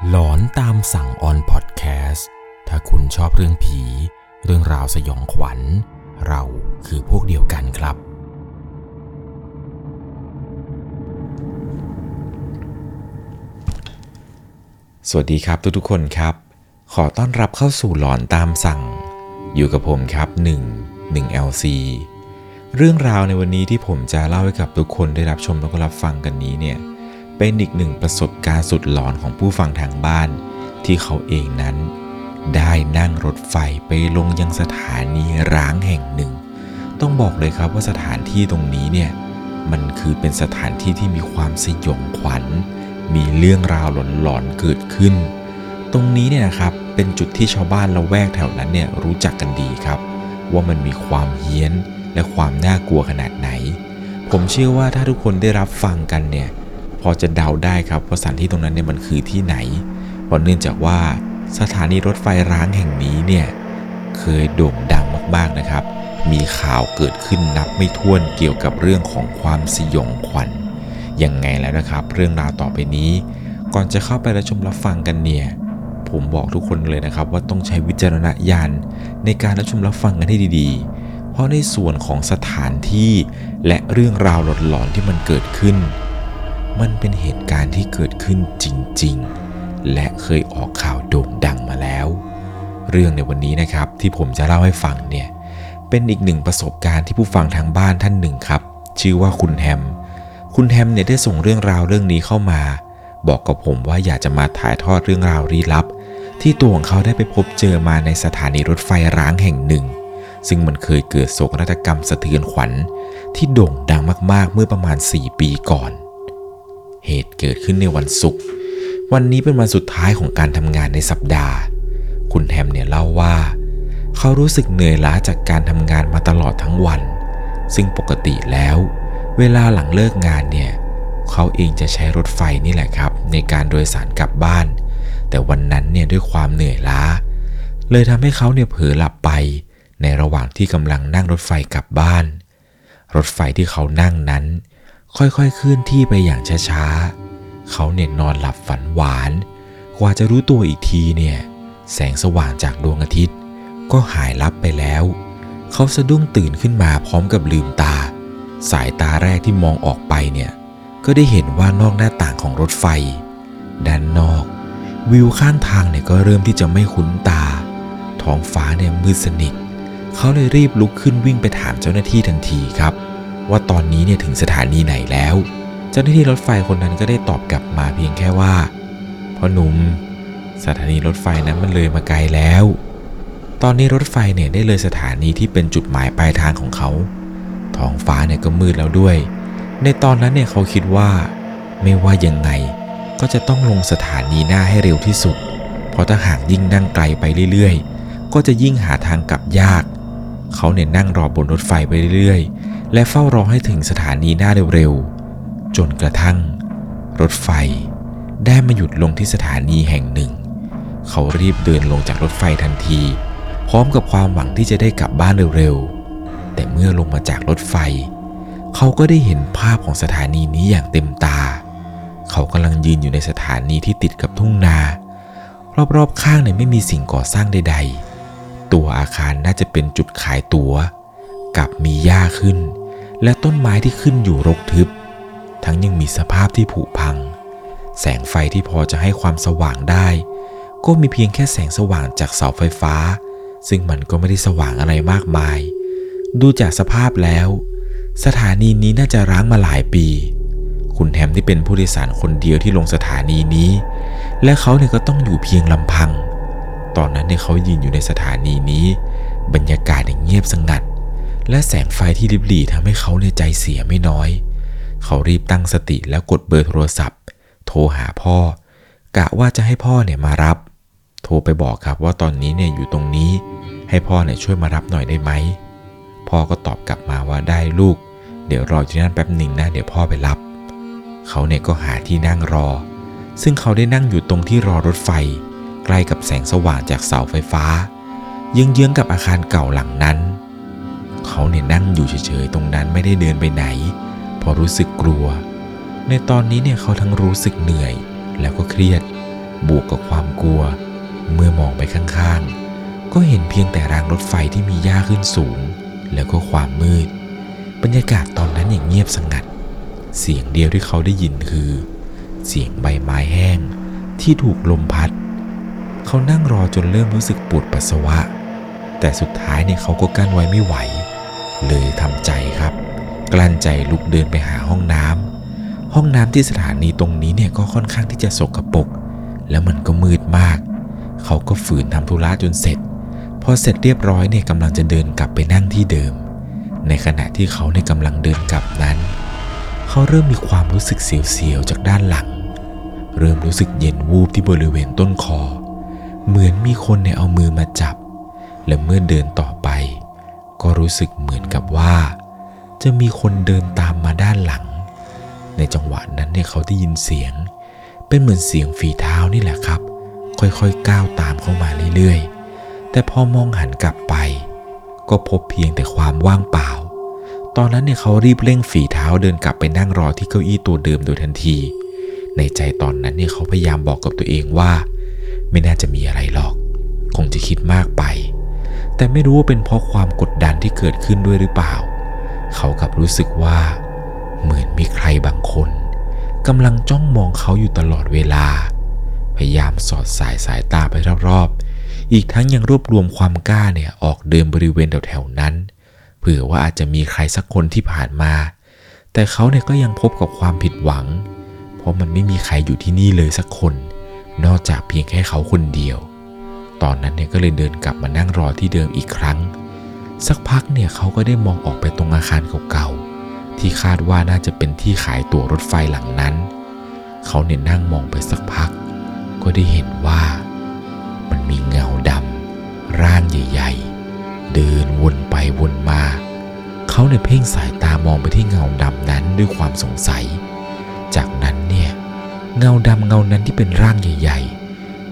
หลอนตามสั่งออนพอดแคสต์ถ้าคุณชอบเรื่องผี เรื่องราวสยองขวัญ เราคือพวกเดียวกันครับ สวัสดีครับทุกๆคนครับ ขอต้อนรับเข้าสู่หลอนตามสั่ง อยู่กับผมครับ 1 1 LC เรื่องราวในวันนี้ที่ผมจะเล่าให้กับทุกคนได้รับชมและก็รับฟังกันนี้เนี่ย เป็นอีกหนึ่งประสบการณ์สุดหลอนของผู้ฟังทางบ้าน ที่เขาเองนั้น ได้นั่งรถไฟไปลงยังสถานีร้างแห่งหนึ่ง ต้องบอกเลยครับว่าสถานที่ตรงนี้เนี่ยมันคือเป็นสถานที่ที่มีความสยองขวัญ มีเรื่องราวหลอนๆเกิดขึ้น ตรงนี้เนี่ยนะครับเป็นจุดที่ชาวบ้านละแวกแถวนั้นเนี่ยรู้จักกันดีครับ ว่ามันมีความเฮี้ยนและความน่ากลัวขนาดไหน ผมเชื่อว่าถ้าทุกคนได้รับฟังกันเนี่ย พอจะเดาได้ครับว่าสถานที่ตรงนั้นเนี่ยมันคือที่ไหนเพราะเนื่องจากว่าสถานีรถไฟร้างแห่งนี้เนี่ยเคยโด่งดังมากๆนะครับ มีข่าวเกิดขึ้นนับไม่ถ้วนเกี่ยวกับเรื่องของความสยองขวัญยังไงแล้วนะครับ เรื่องราวต่อไปนี้ ก่อนจะเข้าไปรับชมรับฟังกันเนี่ยผมบอกทุกคนเลยนะครับว่าต้องใช้วิจารณญาณในการรับชมรับฟังกันให้ดีๆ เพราะในส่วนของสถานที่และเรื่องราวหลอนๆที่มันเกิดขึ้น มันเป็นเหตุการณ์ที่เกิดขึ้นจริง ๆ และเคยออกข่าวโด่งดังมาแล้ว เรื่องในวันนี้นะครับที่ผมจะเล่าให้ฟังเนี่ยเป็นอีกหนึ่งประสบการณ์ที่ผู้ฟังทางบ้านท่านหนึ่งครับ ชื่อว่าคุณแฮม คุณแฮมเนี่ยได้ส่งเรื่องราวเรื่องนี้เข้ามา บอกกับผมว่าอยากจะมาถ่ายทอดเรื่องราวลี้ลับ ที่ตัวของเขาได้ไปพบเจอมาในสถานีรถไฟร้างแห่งหนึ่ง ซึ่งมันเคยเกิดโศกนาฏกรรมสะเทือนขวัญ ที่โด่งดังมากๆเมื่อประมาณ 4 ปีก่อน เหตุเกิดขึ้นในวันศุกร์ วันนี้เป็นวันสุดท้ายของการทำงานในสัปดาห์ คุณแฮมเนี่ยเล่าว่า เขารู้สึกเหนื่อยล้าจากการทำงานมาตลอดทั้งวัน ซึ่งปกติแล้ว เวลาหลังเลิกงานเนี่ย เขาเองจะใช้รถไฟนี่แหละครับ ในการโดยสารกลับบ้าน แต่วันนั้นเนี่ยด้วยความเหนื่อยล้า เลยทำให้เขาเนี่ยเผลอหลับไป ในระหว่างที่กำลังนั่งรถไฟกลับบ้าน รถไฟที่เขานั่งนั้น ค่อยๆเคลื่อนที่ไปอย่างช้าๆ เขาเนี่ยนอนหลับฝันหวาน กว่าจะรู้ตัวอีกทีเนี่ย แสงสว่างจากดวงอาทิตย์ ก็หายลับไปแล้ว เขาสะดุ้งตื่นขึ้นมาพร้อมกับลืมตา สายตาแรกที่มองออกไปเนี่ย ก็ได้เห็นว่านอกหน้าต่างของรถไฟ ด้านนอก วิวข้างทางเนี่ยก็เริ่มที่จะไม่คุ้นตา ท้องฟ้าเนี่ยมืดสนิท เขาเลยรีบลุกขึ้นวิ่งไปถามเจ้าหน้าที่ทันทีครับ ว่าตอนนี้เนี่ยถึงสถานีไหนแล้ว เจ้าหน้าที่รถไฟคนนั้นก็ได้ตอบกลับมาเพียงแค่ว่าพ่อหนุ่มสถานีรถไฟนั้นมันเลยมาไกลแล้ว ตอนนี้รถไฟเนี่ยได้เลยสถานีที่เป็นจุดหมายปลายทางของเขา ท้องฟ้าเนี่ยก็มืดแล้วด้วย ในตอนนั้นเนี่ยเขาคิดว่า ไม่ว่ายังไงก็จะต้องลงสถานีหน้าให้เร็วที่สุด เพราะถ้าหากยิ่งนั่งไกลไปเรื่อยๆ ก็จะยิ่งหาทางกลับยาก เขาเนี่ยนั่งรอบนรถไฟไปเรื่อยๆ และเฝ้ารอให้ถึงสถานีหน้าเร็วๆ จนกระทั่ง รถไฟได้มาหยุดลงที่สถานีแห่งหนึ่ง เขารีบเดินลงจากรถไฟทันที พร้อมกับความหวังที่จะได้กลับบ้านเร็วๆ แต่เมื่อลงมาจากรถไฟ เขาก็ได้เห็นภาพของสถานีนี้อย่างเต็มตา เขากำลังยืนอยู่ในสถานีที่ติดกับทุ่งนา รอบๆข้างเนี่ยไม่มีสิ่งก่อสร้างใด ๆ ตัวอาคารน่าจะเป็นจุดขายตัว๋วกับมีหญ้าขึ้น และต้นไม้ที่ขึ้นอยู่รกทึบ ทั้งยังมีสภาพที่ผุพัง แสงไฟที่พอจะให้ความสว่างได้ ก็มีเพียงแค่แสงสว่างจากเสาไฟฟ้า ซึ่งมันก็ไม่ได้สว่างอะไรมากมาย ดูจากสภาพแล้ว สถานีนี้น่าจะร้างมาหลายปี คุณแฮมที่เป็นผู้โดยสารคนเดียวที่ลงสถานีนี้ และเขาเนี่ยก็ต้องอยู่เพียงลำพัง ตอนนั้นเนี่ยเขายืนอยู่ในสถานีนี้ บรรยากาศเนี่ยเงียบสงัด และแสงไฟที่ริบหรี่ทำให้เขาเนี่ยใจเสียไม่น้อย เขารีบตั้งสติแล้วกดเบอร์โทรศัพท์ โทรหาพ่อ กะว่าจะให้พ่อเนี่ยมารับ โทรไปบอกครับว่าตอนนี้เนี่ยอยู่ตรงนี้ ให้พ่อเนี่ยช่วยมารับหน่อยได้ไหม พ่อก็ตอบกลับมาว่าได้ลูก เดี๋ยวรอที่นั่นแป๊บหนึ่งนะเดี๋ยวพ่อไปรับ เขาเนี่ยก็หาที่นั่งรอ ซึ่งเขาได้นั่งอยู่ตรงที่รอรถไฟ ใกล้กับแสงสว่างจากเสาไฟฟ้า เยื้องๆกับอาคารเก่าหลังนั้น เขาเนี่ยนั่งอยู่เฉยๆตรงนั้นไม่ได้เดินไปไหนพราะรู้สึกกลัว ในตอนนี้เนี่ยเขาทั้งรู้สึกเหนื่อย แล้วก็เครียด บวกกับความกลัว เมื่อมองไปข้างๆ ก็เห็นเพียงแต่รางรถไฟที่มีหญ้าขึ้นสูง แล้วก็ความมืด บรรยากาศตอนนั้นอย่างเงียบสงัด เสียงเดียวที่เขาได้ยินคือ เสียงใบไม้แห้ง ที่ถูกลมพัด เขานั่งรอจนเริ่มรู้สึกปวดปัสสาวะ แต่สุดท้ายเนี่ยเขาก็กั้นไว้ไม่ไหว เลยทำใจครับ กลั้นใจลุกเดินไปหาห้องน้ำห้องน้ำที่สถานีตรงนี้เนี่ยก็ค่อนข้างที่จะสกรปรกแล้วมันก็มืดมาก เขาก็ฝืนทำธุระจนเสร็จ พอเสร็จเรียบร้อยเนี่ยกำลังจะเดินกลับไปนั่งที่เดิม ในขณะที่เขาเนี่ยกำลังเดินกลับนั้น เขาเริ่มมีความรู้สึกเสียวๆจากด้านหลัง เริ่มรู้สึกเย็นวูบที่บริเวณต้นคอ เหมือนมีคนเนี่ยเอามือมาจับ และเมื่อเดินต่อ ก็รู้สึกเหมือนกับว่า จะมีคนเดินตามมาด้านหลัง ในจังหวะนั้นเนี่ยเขาได้ยินเสียง เป็นเหมือนเสียงฝีเท้านี่แหละครับ ค่อยๆก้าวตามเข้ามาเรื่อยๆ แต่พอมองหันกลับไป ก็พบเพียงแต่ความว่างเปล่า ตอนนั้นเนี่ยเขารีบเร่งฝีเท้าเดินกลับไปนั่งรอที่เก้าอี้ตัวเดิมโดยทันที ในใจตอนนั้นเนี่ยเขาพยายามบอกกับตัวเองว่า ไม่น่าจะมีอะไรหรอก คงจะคิดมากไป แต่ไม่รู้ว่าเป็นเพราะความกดดันที่เกิดขึ้นด้วยหรือเปล่า เขากลับรู้สึกว่า เหมือนมีใครบางคนกำลังจ้องมองเขาอยู่ตลอดเวลา พยายามสอดสายสายตาไปรอบๆ อีกทั้งยังรวบรวมความกล้าเนี่ยออกเดินบริเวณแถวๆนั้น เผื่อว่าอาจจะมีใครสักคนที่ผ่านมา แต่เขาเนี่ยก็ยังพบกับความผิดหวัง เพราะมันไม่มีใครอยู่ที่นี่เลยสักคน นอกจากเพียงแค่เขาคนเดียว ตอนนั้นเนี่ยก็เลยเดินกลับมานั่งรอที่เดิมอีกครั้ง สักพักเนี่ยเขาก็ได้มองออกไปตรงอาคารเก่าๆที่คาดว่าน่าจะเป็นที่ขายตั๋วรถไฟหลังนั้น เขาเนี่ยนั่งมองไปสักพัก ก็ได้เห็นว่า มันมีเงาดำร่างใหญ่ ๆ เดินวนไปวนมา เขาเนี่ยเพ่งสายตามองไปที่เงาดำนั้นด้วยความสงสัย จากนั้นเนี่ยเงาดำเงานั้นที่เป็นร่างใหญ่ ๆ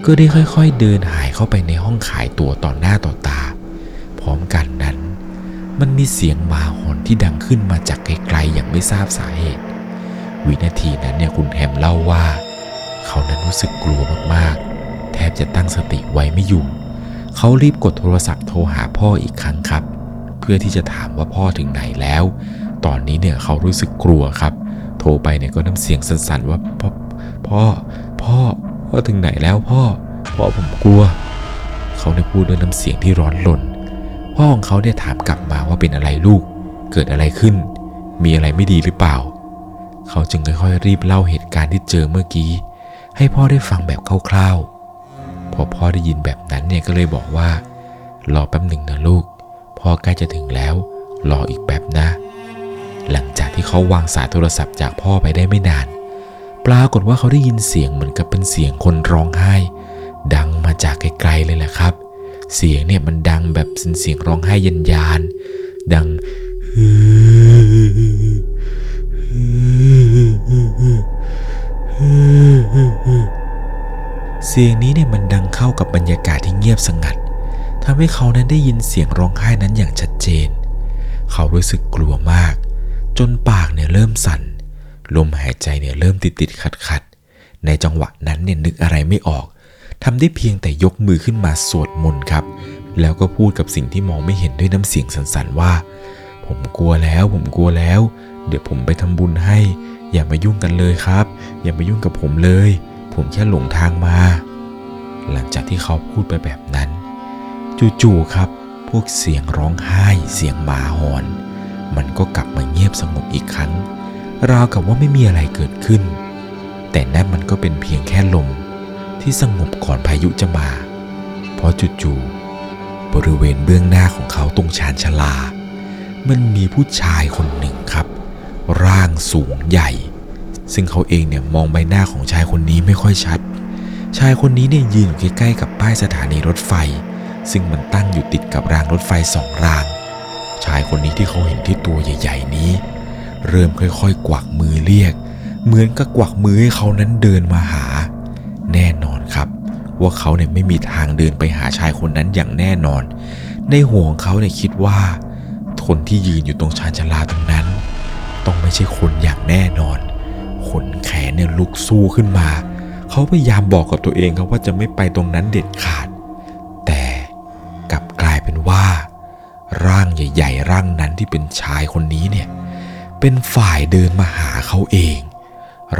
ก็ได้ค่อยๆเดินหายเข้าไปในห้องขายตัวต่อหน้าต่อตา พร้อมกันนั้น มันมีเสียงหมาหอนที่ดังขึ้นมาจากไกลๆอย่างไม่ทราบสาเหตุ วินาทีนั้นเนี่ยคุณแฮมเล่าว่า เขานั้นรู้สึกกลัวมากๆ แทบจะตั้งสติไว้ไม่อยู่ เขารีบกดโทรศัพท์โทรหาพ่ออีกครั้งครับ เพื่อที่จะถามว่าพ่อถึงไหนแล้ว ตอนนี้เนี่ยเขารู้สึกกลัวครับ โทรไปเนี่ยก็น้ำเสียงสั่นๆว่าพ่อพ่อพ่อ พ่อถึงไหนแล้วพ่อพ่อผมกลัว เขาได้พูดด้วยน้ำเสียงที่ร้อนรนพ่อของเขาได้ถามกลับมาว่าเป็นอะไรลูก เกิดอะไรขึ้น มีอะไรไม่ดีหรือเปล่า เขาจึงค่อยๆรีบเล่าเหตุการณ์ที่เจอเมื่อกี้ ให้พ่อได้ฟังแบบคร่าวๆ พอพ่อได้ยินแบบนั้นเนี่ยก็เลยบอกว่า รอแป๊บหนึ่งนะลูก พ่อใกล้จะถึงแล้ว รออีกแป๊บนะ หลังจากที่เขาวางสายโทรศัพท์จากพ่อไปได้ไม่นาน ปรากฏว่าเขาได้ยินเสียงเหมือนกับเป็นเสียงคนร้องไห้ ดังมาจากไกลๆเลยแหละครับ เสียงเนี่ยมันดังแบบเป็นเสียงร้องไห้ยันยานดังเสียงนี้เนี่ยมันดังเข้ากับบรรยากาศที่เงียบสงัดทำให้เขานั้นได้ยินเสียงร้องไห้นั้นอย่างชัดเจน เขารู้สึกกลัวมาก จนปากเนี่ยเริ่มสั่น ลมหายใจเนี่ยเริ่มติดติดขัดขัดๆในจังหวะนั้นเนี่ยนึกอะไรไม่ออกทำได้เพียงแต่ยกมือขึ้นมาสวดมนต์ครับ แล้วก็พูดกับสิ่งที่มองไม่เห็นด้วยน้ำเสียงสั่นๆว่า ผมกลัวแล้วผมกลัวแล้ว เดี๋ยวผมไปทำบุญให้ อย่ามายุ่งกันเลยครับ อย่ามายุ่งกับผมเลย ผมแค่หลงทางมา หลังจากที่เขาพูดไปแบบนั้น จู่ๆครับ พวกเสียงร้องไห้ เสียงหมาหอน มันก็กลับมาเงียบสงบอีกครั้ง ราวกับว่าไม่มีอะไรเกิดขึ้น แต่นั่นมันก็เป็นเพียงแค่ลมที่สงบก่อนพายุจะมา เพราะจู่ๆบริเวณเบื้องหน้าของเขาตรงชานชาลา มันมีผู้ชายคนหนึ่งครับ ร่างสูงใหญ่ ซึ่งเขาเองเนี่ยมองใบหน้าของชายคนนี้ไม่ค่อยชัด ชายคนนี้เนี่ยยืนอยู่ใกล้ๆกับป้ายสถานีรถไฟ ซึ่งมันตั้งอยู่ติดกับรางรถไฟสองราง ชายคนนี้ที่เขาเห็นที่ตัวใหญ่ ๆ นี้ เริ่มค่อยๆ กวักมือเรียก เหมือนกับกวักมือให้เขานั้นเดินมาหา แน่นอนครับ ว่าเขาเนี่ยไม่มีทางเดินไปหาชายคนนั้นอย่างแน่นอน ในหัวของเขาเนี่ยคิดว่าคนที่ยืนอยู่ตรงชานชลาตรงนั้น ต้องไม่ใช่คนอย่างแน่นอน ขนแขนเนี่ยลุกสู้ขึ้นมา เขาพยายามบอกกับตัวเองครับว่าจะไม่ไปตรงนั้นเด็ดขาด แต่กลับกลายเป็นว่า ร่างใหญ่ ๆ ร่างนั้นที่เป็นชายคนนี้เนี่ย เป็นฝ่ายเดินมาหาเขาเอง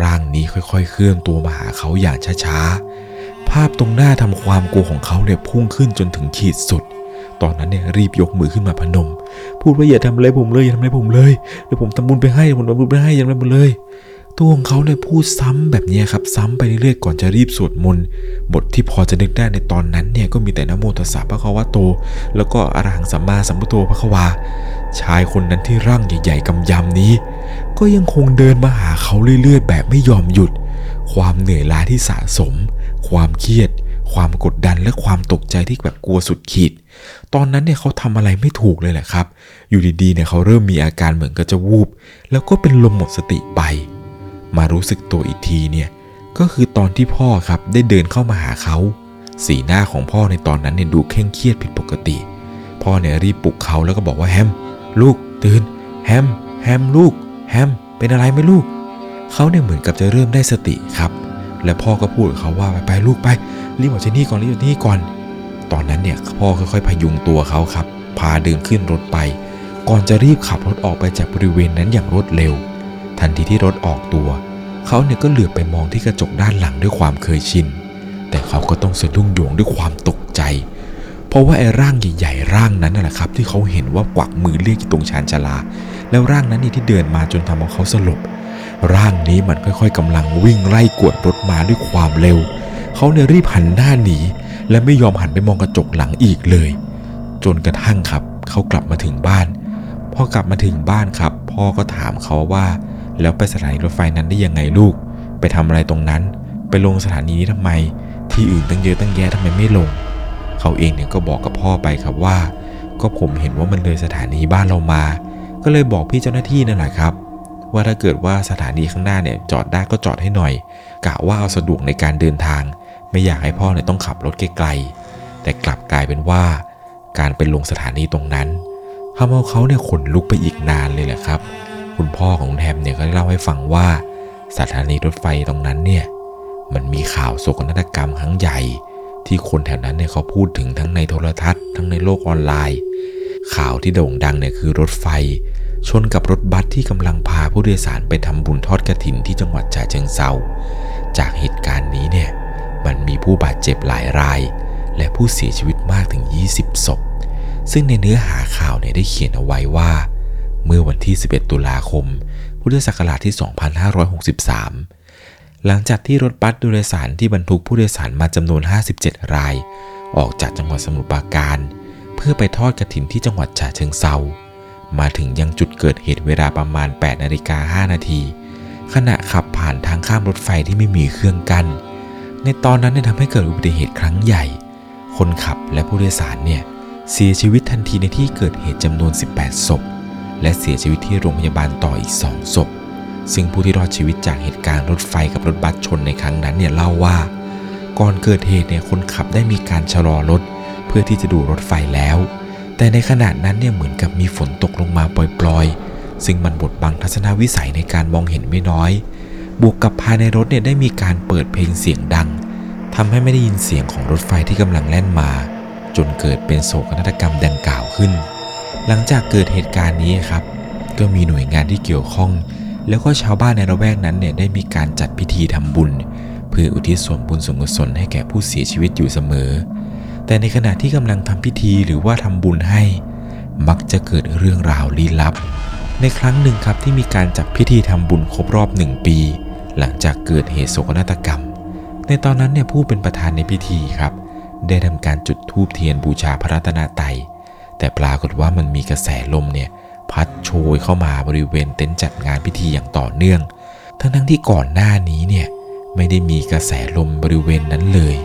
ร่างนี้ค่อยๆ เคลื่อนตัวมาหาเขาอย่างช้าๆ ภาพตรงหน้าทำความกลัวของเขาเนี่ยพุ่งขึ้นจนถึงขีดสุด ตอนนั้นเนี่ยรีบยกมือขึ้นมาพนม พูดว่าอย่าทำอะไรผมเลยอย่าทำอะไรผมเลยเดี๋ยวผมทำบุญไปให้ผมทำบุญไปให้อย่าทำอะไรผมเลย ตัวของเขาเนี่ยพูดซ้ำแบบนี้ครับซ้ำไปเรื่อยๆก่อนจะรีบสวดมนต์บทที่พอจะนึกได้ในตอนนั้นเนี่ยก็มีแต่นโมตัสสะพระควะโต แล้วก็อรหังสัมมาสัมพุทโธพระควา ชายคนนั้นที่ร่างใหญ่ ๆกำยำนี้ ก็ยังคงเดินมาหาเขาเรื่อย ๆ แบบไม่ยอมหยุด ความเหนื่อยล้าที่สะสม ความเครียด ความกดดันและความตกใจที่แบบกลัวสุดขีด ตอนนั้นเนี่ยเขาทำอะไรไม่ถูกเลยแหละครับ อยู่ดีๆเนี่ยเขาเริ่มมีอาการเหมือนกับจะวูบ แล้วก็เป็นลมหมดสติไป มารู้สึกตัวอีกทีเนี่ยก็คือตอนที่พ่อครับได้เดินเข้ามาหาเขา สีหน้าของพ่อในตอนนั้นเนี่ยดูเคร่งเครียดผิดปกติ พ่อเนี่ยรีบปลุกเขาแล้วก็บอกว่าแฮม ลูกตื่น แฮม แฮมลูก แฮม เป็นอะไรไหมลูก เขาเนี่ยเหมือนกับจะเริ่มได้สติครับ และพ่อก็พูดกับเขาว่าไปไปลูกไปรีบออกจากนี่ก่อนรีบออกจากนี่ก่อน ตอนนั้นเนี่ยพ่อค่อยๆพยุงตัวเขาครับ พาเดินขึ้นรถไป ก่อนจะรีบขับรถออกไปจากบริเวณนั้นอย่างรวดเร็ว ทันทีที่รถออกตัว เขาเนี่ยก็เหลือบไปมองที่กระจกด้านหลังด้วยความเคยชิน แต่เขาก็ต้องสะดุ้งโยงด้วยความตกใจ เพราะว่าไอ้ร่างใหญ่ๆร่างนั้นน่ะแหละครับ ที่เขาเห็นว่ากวักมือเรียกอยู่ตรงชานชาลา แล้วร่างนั้นนี่ที่เดินมาจนทำเอาเขาสลบ ร่างนี้มันค่อยๆกำลังวิ่งไล่กวดรถมาด้วยความเร็ว เขาเนี่ยรีบหันหน้าหนีและไม่ยอมหันไปมองกระจกหลังอีกเลย จนกระทั่งครับ เขากลับมาถึงบ้านพอกลับมาถึงบ้านครับ พ่อก็ถามเขาว่า แล้วไปสถานีรถไฟนั้นได้ยังไงลูก ไปทำอะไรตรงนั้น ไปลงสถานีนี้ทำไม ที่อื่นตั้งเยอะตั้งแยะทำไมไม่ลง เขาเองเนี่ยก็บอกกับพ่อไปครับว่า ก็ผมเห็นว่ามันเลยสถานีบ้านเรามา ก็เลยบอกพี่เจ้าหน้าที่นั่นแหละครับ ว่าถ้าเกิดว่าสถานีข้างหน้าเนี่ยจอดได้ก็จอดให้หน่อยกะว่าเอาสะดวกในการเดินทาง ไม่อยากให้พ่อเนี่ยต้องขับรถไกลๆแต่กลับกลายเป็นว่า การไปลงสถานีตรงนั้นทำเอาเขาเนี่ยขนลุกไปอีกนานเลยแหละครับ คุณพ่อของแทมเนี่ยก็ได้เล่าให้ฟังว่าสถานีรถไฟตรงนั้นเนี่ยมันมีข่าวโศกนาฏกรรมครั้งใหญ่ ที่คนแถวนั้นเนี่ยเขาพูดถึงทั้งในโทรทัศน์ ทั้งในโลกออนไลน์ ข่าวที่โด่งดังเนี่ยคือรถไฟ ชนกับรถบัสที่กำลังพาผู้โดยสารไปทำบุญทอดกระถินที่จังหวัดฉะเชิงเซาจากเหตุการณ์นี้เนี่ยมันมีผู้บาดเจ็บหลายราย และผู้เสียชีวิตมากถึง 20ศพซึ่งในเนื้อหาข่าวเนี่ยได้เขียนเอาไว้ว่า เมื่อวันที่ 11 ตุลาคม พุทธศักราชที่ 2563 หลังจากที่รถบัสโดยสารที่บรรทุกผู้โดยสารมาจำนวน 57 ราย ออกจากจังหวัดสมุทรปราการ เพื่อไปทอดกระถินที่จังหวัดฉะเชิงเซา มาถึงยังจุดเกิดเหตุเวลาประมาณ 8 นาฬิกา 5 นาที ขณะขับผ่านทางข้ามรถไฟที่ไม่มีเครื่องกัน้น ในตอนนั้นเนี่ยทำให้เกิดอุบัติเหตุครั้งใหญ่ คนขับและผู้โดยสารเนี่ยเสียชีวิตทันทีในที่เกิดเหตุจำนวน 18 ศพ และเสียชีวิตที่โรงพยาบาลต่ออีก 2 ศพ ซึ่งผู้ที่รอดชีวิตจากเหตุการณ์รถไฟกับรถบัสชนในครั้งนั้นเนี่ยเล่าว่า ก่อนเกิดเหตุเนี่ยคนขับได้มีการชะลอรถ เพื่อที่จะดูรถไฟแล้ว แต่ในขณะนั้นเนี่ยเหมือนกับมีฝนตกลงมาปล่อยๆ ซึ่งมันบดบังทัศนวิสัยในการมองเห็นไม่น้อย บวกกับภายในรถเนี่ยได้มีการเปิดเพลงเสียงดังทำให้ไม่ได้ยินเสียงของรถไฟที่กำลังแล่นมา จนเกิดเป็นโศกนาฏกรรมดังกล่าวขึ้น หลังจากเกิดเหตุการณ์นี้ครับ ก็มีหน่วยงานที่เกี่ยวข้อง แล้วก็ชาวบ้านในระแวกนั้นเนี่ยได้มีการจัดพิธีทำบุญ เพื่ออุทิศส่วนบุญส่วนกุศลให้แก่ผู้เสียชีวิตอยู่เสมอ แต่ในขณะที่กำลังทำพิธีหรือว่าทำบุญให้ มักจะเกิดเรื่องราวลี้ลับ ในครั้งหนึ่งครับที่มีการจัดพิธีทำบุญครบรอบหนึ่งปี หลังจากเกิดเหตุโศกนาฏกรรม ในตอนนั้นเนี่ยผู้เป็นประธานในพิธีครับ ได้ทำการจุดธูปเทียนบูชาพระรัตนตรัยแต่ปรากฏว่ามันมีกระแสลมเนี่ย พัดโชยเข้ามาบริเวณเต็นท์จัดงานพิธีอย่างต่อเนื่อง ทั้งทั้งที่ก่อนหน้านี้เนี่ยไม่ได้มีกระแสลมบริเวณนั้นเลย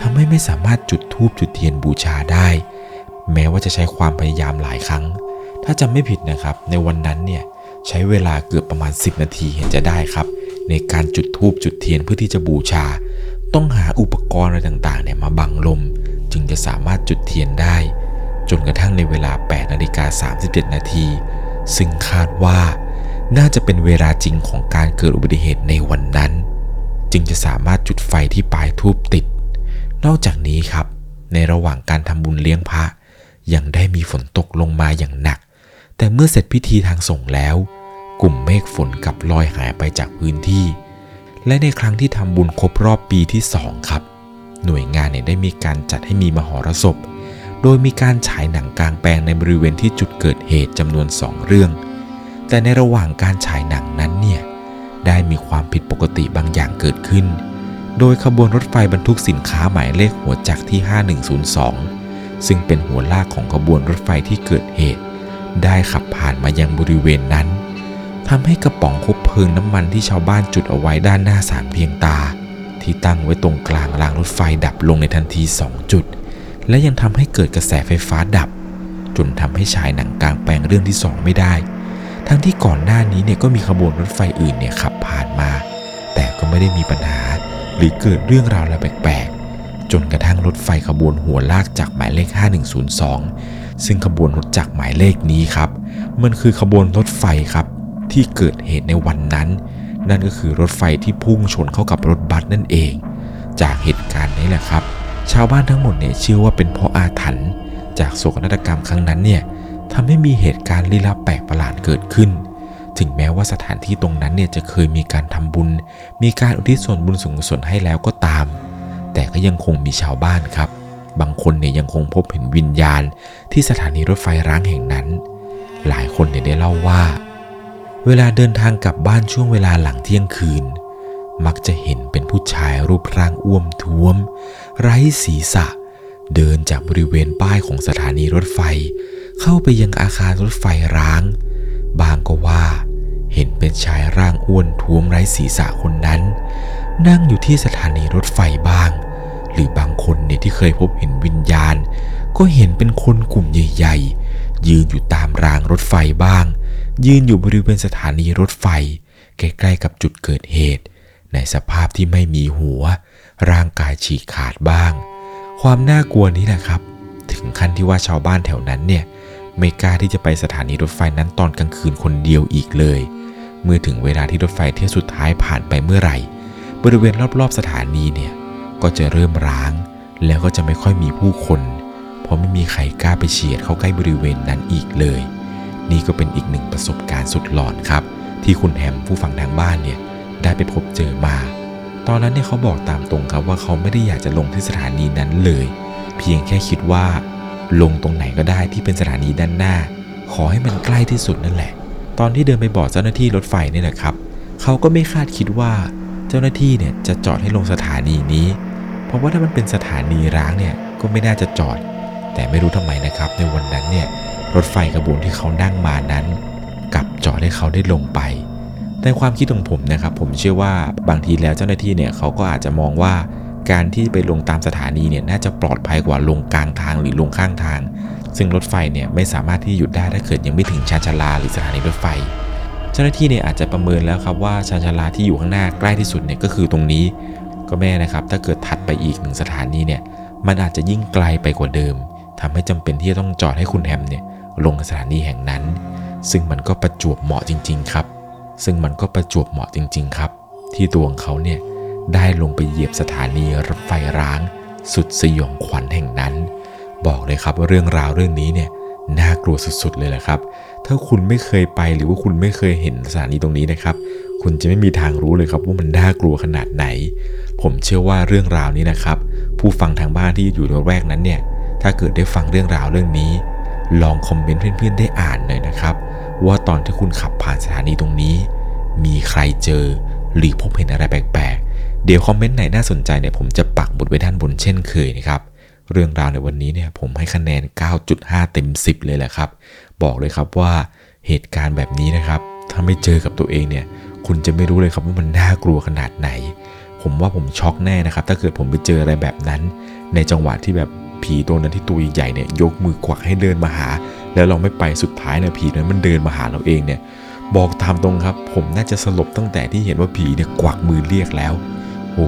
ทำให้ไม่สามารถจุดธูปจุดเทียนบูชาได้ แม้ว่าจะใช้ความพยายามหลายครั้ง ถ้าจำไม่ผิดนะครับ ในวันนั้นเนี่ยใช้เวลาเกือบประมาณ 10 นาทีเห็นจะได้ครับ ในการจุดธูปจุดเทียนเพื่อที่จะบูชา ต้องหาอุปกรณ์อะไรต่างๆเนี่ยมาบังลม จึงจะสามารถจุดเทียนได้ จนกระทั่งในเวลา8นาฬิกา37 นาที ซึ่งคาดว่าน่าจะเป็นเวลาจริงของการเกิดอุบัติเหตุในวันนั้น จึงจะสามารถจุดไฟที่ปลายทูบติด นอกจากนี้ครับ ในระหว่างการทำบุญเลี้ยงพระยังได้มีฝนตกลงมาอย่างหนัก แต่เมื่อเสร็จพิธีทางส่งแล้ว กลุ่มเมฆฝนกลับลอยหายไปจากพื้นที่ และในครั้งที่ทำบุญครบรอบปีที่สองครับ หน่วยงานเนี่ยได้มีการจัดให้มีมหรสพ โดยมีการฉายหนังกลางแปลงในบริเวณที่จุดเกิดเหตุจำนวนสองเรื่อง แต่ในระหว่างการฉายหนังนั้นเนี่ย ได้มีความผิดปกติบางอย่างเกิดขึ้น โดยขบวนรถไฟบรรทุกสินค้าหมายเลขหัวจักรที่ 5102 ซึ่งเป็นหัวลากของขบวนรถไฟที่เกิดเหตุ ได้ขับผ่านมายังบริเวณนั้นทำให้กระป๋องคบเพลิงน้ำมันที่ชาวบ้านจุดเอาไว้ด้านหน้าสารเพียงตา ที่ตั้งไว้ตรงกลางรางรถไฟดับลงในทันที 2 จุด และยังทำให้เกิดกระแสไฟฟ้าดับ จนทำให้ฉายหนังกลางแปลงเรื่องที่2ไม่ได้ ทั้งที่ก่อนหน้านี้เนี่ยก็มีขบวนรถไฟอื่นเนี่ยขับผ่านมา แต่ก็ไม่ได้มีปัญหา หรือเกิดเรื่องราวอะไรแปลกๆ จนกระทั่งรถไฟขบวนหัวลากจากหมายเลข 5102 ซึ่งขบวนรถจากหมายเลขนี้ครับ มันคือขบวนรถไฟครับที่เกิดเหตุในวันนั้น นั่นก็คือรถไฟที่พุ่งชนเข้ากับรถบัสนั่นเอง จากเหตุการณ์นี้แหละครับ ชาวบ้านทั้งหมดเนี่ยเชื่อว่าเป็นเพราะอาถรรพ์จากโศกนาฏกรรมครั้งนั้นเนี่ยทำให้มีเหตุการณ์ลี้ลับแปลกประหลาดเกิดขึ้น ถึงแม้ว่าสถานที่ตรงนั้นเนี่ยจะเคยมีการทำบุญ มีการอุทิศส่วนบุญส่วนกุศลให้แล้วก็ตาม แต่ก็ยังคงมีชาวบ้านครับ บางคนเนี่ยยังคงพบเห็นวิญญาณ ที่สถานีรถไฟร้างแห่งนั้น หลายคนเนี่ยได้เล่าว่า เวลาเดินทางกลับบ้านช่วงเวลาหลังเที่ยงคืน มักจะเห็นเป็นผู้ชายรูปร่างอ้วมท้วม ไร้ศีรษะ เดินจากบริเวณป้ายของสถานีรถไฟ เข้าไปยังอาคารรถไฟร้าง บางก็ว่า เห็นเป็นชายร่างอ้วนท้วมไร้ศีรษะคนนั้น นั่งอยู่ที่สถานีรถไฟบ้าง หรือบางคนเนี่ยที่เคยพบเห็นวิญญาณ ก็เห็นเป็นคนกลุ่มใหญ่ๆ ยืนอยู่ตามรางรถไฟบ้าง ยืนอยู่บริเวณสถานีรถไฟใกล้ๆกับจุดเกิดเหตุ ในสภาพที่ไม่มีหัว ร่างกายฉีกขาดบ้าง ความน่ากลัวนี้แหละครับ ถึงขั้นที่ว่าชาวบ้านแถวนั้นเนี่ยไม่กล้าที่จะไปสถานีรถไฟนั้นตอนกลางคืนคนเดียวอีกเลย เมื่อถึงเวลาที่รถไฟเที่ยวสุดท้ายผ่านไปเมื่อไหร่ บริเวณรอบๆสถานีเนี่ยก็จะเริ่มร้าง แล้วก็จะไม่ค่อยมีผู้คน เพราะไม่มีใครกล้าไปเฉียดเข้าใกล้บริเวณนั้นอีกเลย นี่ก็เป็นอีกหนึ่งประสบการณ์สุดหลอนครับ ที่คุณแฮมผู้ฟังทางบ้านเนี่ย ได้ไปพบเจอมา ตอนนั้นเนี่ยเขาบอกตามตรงครับว่าเขาไม่ได้อยากจะลงที่สถานีนั้นเลย เพียงแค่คิดว่า ลงตรงไหนก็ได้ที่เป็นสถานีด้านหน้า ขอให้มันใกล้ที่สุดนั่นแหละ ตอนที่เดินไปบอกเจ้าหน้าที่รถไฟนี่แหละครับเขาก็ไม่คาดคิดว่าเจ้าหน้าที่เนี่ยจะจอดให้ลงสถานีนี้ เพราะว่าถ้ามันเป็นสถานีร้างเนี่ยก็ไม่น่าจะจอด แต่ไม่รู้ทำไมนะครับ ในวันนั้นเนี่ยรถไฟกระบวนที่เขานั่งมานั้นกลับจอดให้เขาได้ลงไป แต่ความคิดของผมนะครับ ผมเชื่อว่าบางทีแล้วเจ้าหน้าที่เนี่ยเขาก็อาจจะมองว่าการที่ไปลงตามสถานีเนี่ยน่าจะปลอดภัยกว่าลงกลางทางหรือลงข้างทาง ซึ่งรถไฟเนี่ยไม่สามารถที่หยุดได้ถ้าเกิดยังไม่ถึงชานชาลาหรือสถานีรถไฟ เจ้าหน้าที่เนี่ยอาจจะประเมินแล้วครับว่าชานชาลาที่อยู่ข้างหน้าใกล้ที่สุดเนี่ยก็คือตรงนี้ ก็แม่นะครับถ้าเกิดถัดไปอีกหนึ่งสถานีเนี่ยมันอาจจะยิ่งไกลไปกว่าเดิมทำให้จำเป็นที่จะต้องจอดให้คุณแฮมเนี่ยลงสถานีแห่งนั้น ซึ่งมันก็ประจวบเหมาะจริง ๆ ครับ ซึ่งมันก็ประจวบเหมาะจริง ๆ ครับ ที่ตัวของเขาเนี่ยได้ลงไปเหยียบสถานีรถไฟร้าง สุดสยองขวัญแห่งนั้น บอกเลยครับว่าเรื่องราวเรื่องนี้เนี่ยน่ากลัวสุดๆเลยแหละครับ ถ้าคุณไม่เคยไปหรือว่าคุณไม่เคยเห็นสถานีตรงนี้นะครับ คุณจะไม่มีทางรู้เลยครับว่ามันน่ากลัวขนาดไหน ผมเชื่อว่าเรื่องราวนี้นะครับ ผู้ฟังทางบ้านที่อยู่ในแวกนั้นเนี่ย ถ้าเกิดได้ฟังเรื่องราวเรื่องนี้ ลองคอมเมนต์เพื่อนๆได้อ่านหน่อยนะครับ ว่าตอนที่คุณขับผ่านสถานีตรงนี้ มีใครเจอหรือพบเห็นอะไรแปลกๆ เดี๋ยวคอมเมนต์ไหนน่าสนใจเนี่ยผมจะปักบุดไว้ด้านบนเช่นเคยนะครับ เรื่องราวในวันนี้เนี่ยผมให้คะแนน 9.5 เต็ม 10 เลยแหละครับ บอกเลยครับว่าเหตุการณ์แบบนี้นะครับ ถ้าไม่เจอกับตัวเองเนี่ยคุณจะไม่รู้เลยครับว่ามันน่ากลัวขนาดไหน ผมว่าผมช็อกแน่นะครับ ถ้าเกิดผมไปเจออะไรแบบนั้น ในจังหวะที่แบบ ผีตัวนั้นที่ตัวใหญ่เนี่ยยกมือกวักให้เดินมาหา แล้วเราไม่ไปสุดท้ายเนี่ยผีนั้นมันเดินมาหาเราเองเนี่ยบอกตามตรงครับ ผมน่าจะสลบตั้งแต่ที่เห็นว่าผีเนี่ยกวักมือเรียกแล้วโอ้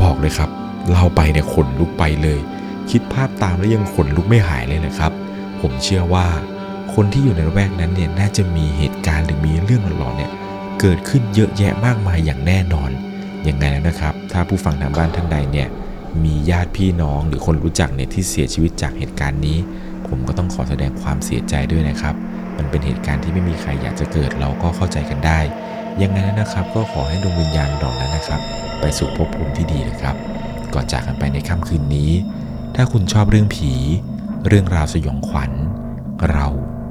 บอกเลยครับเล่าไปเนี่ยขนลุกไปเลย คิดภาพตามแล้วยังขนลุกไม่หายเลยนะครับ ผมเชื่อว่า คนที่อยู่ในระแวกนั้นเนี่ยน่าจะมีเหตุการณ์หรือมีเรื่องหลอนๆเนี่ยเกิดขึ้นเยอะแยะมากมายอย่างแน่นอนยังไงแล้วนะครับ ถ้าผู้ฟังทางบ้านท่านใดเนี่ย มีญาติพี่น้องหรือคนรู้จักเนี่ยที่เสียชีวิตจากเหตุการณ์นี้ ผมก็ต้องขอแสดงความเสียใจด้วยนะครับ มันเป็นเหตุการณ์ที่ไม่มีใครอยากจะเกิดเราก็เข้าใจกันได้ ยังไงนะครับก็ขอให้ดวงวิญญาณเหล่านั้นนะครับ ไปสู่ภพภูมิที่ดีเลยครับ ก่อนจากกันไปในค่ำคืนนี้ ถ้าคุณชอบเรื่องผี เรื่องราวสยองขวัญ เรา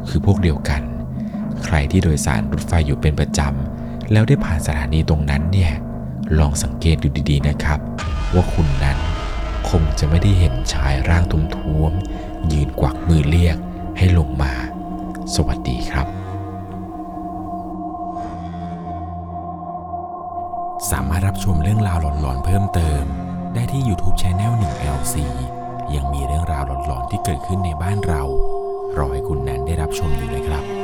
คือพวกเดียวกัน ใครที่โดยสารรถไฟอยู่เป็นประจำแล้วได้ผ่านสถานีตรงนั้นเนี่ยลองสังเกตดูดีๆนะครับ ว่าคุณนั้น คงจะไม่ได้เห็นชายร่างทุ้มๆยืนกวักมือเรียกให้ลงมา สวัสดีครับ สามารถรับชมเรื่องราวหลอนๆเพิ่มเติม ได้ที่ YouTube Channel 1 LC ยังมีเรื่องราวหลอนๆที่เกิดขึ้นในบ้านเรา รอให้คุณนั้นได้รับชมอยู่เลยครับ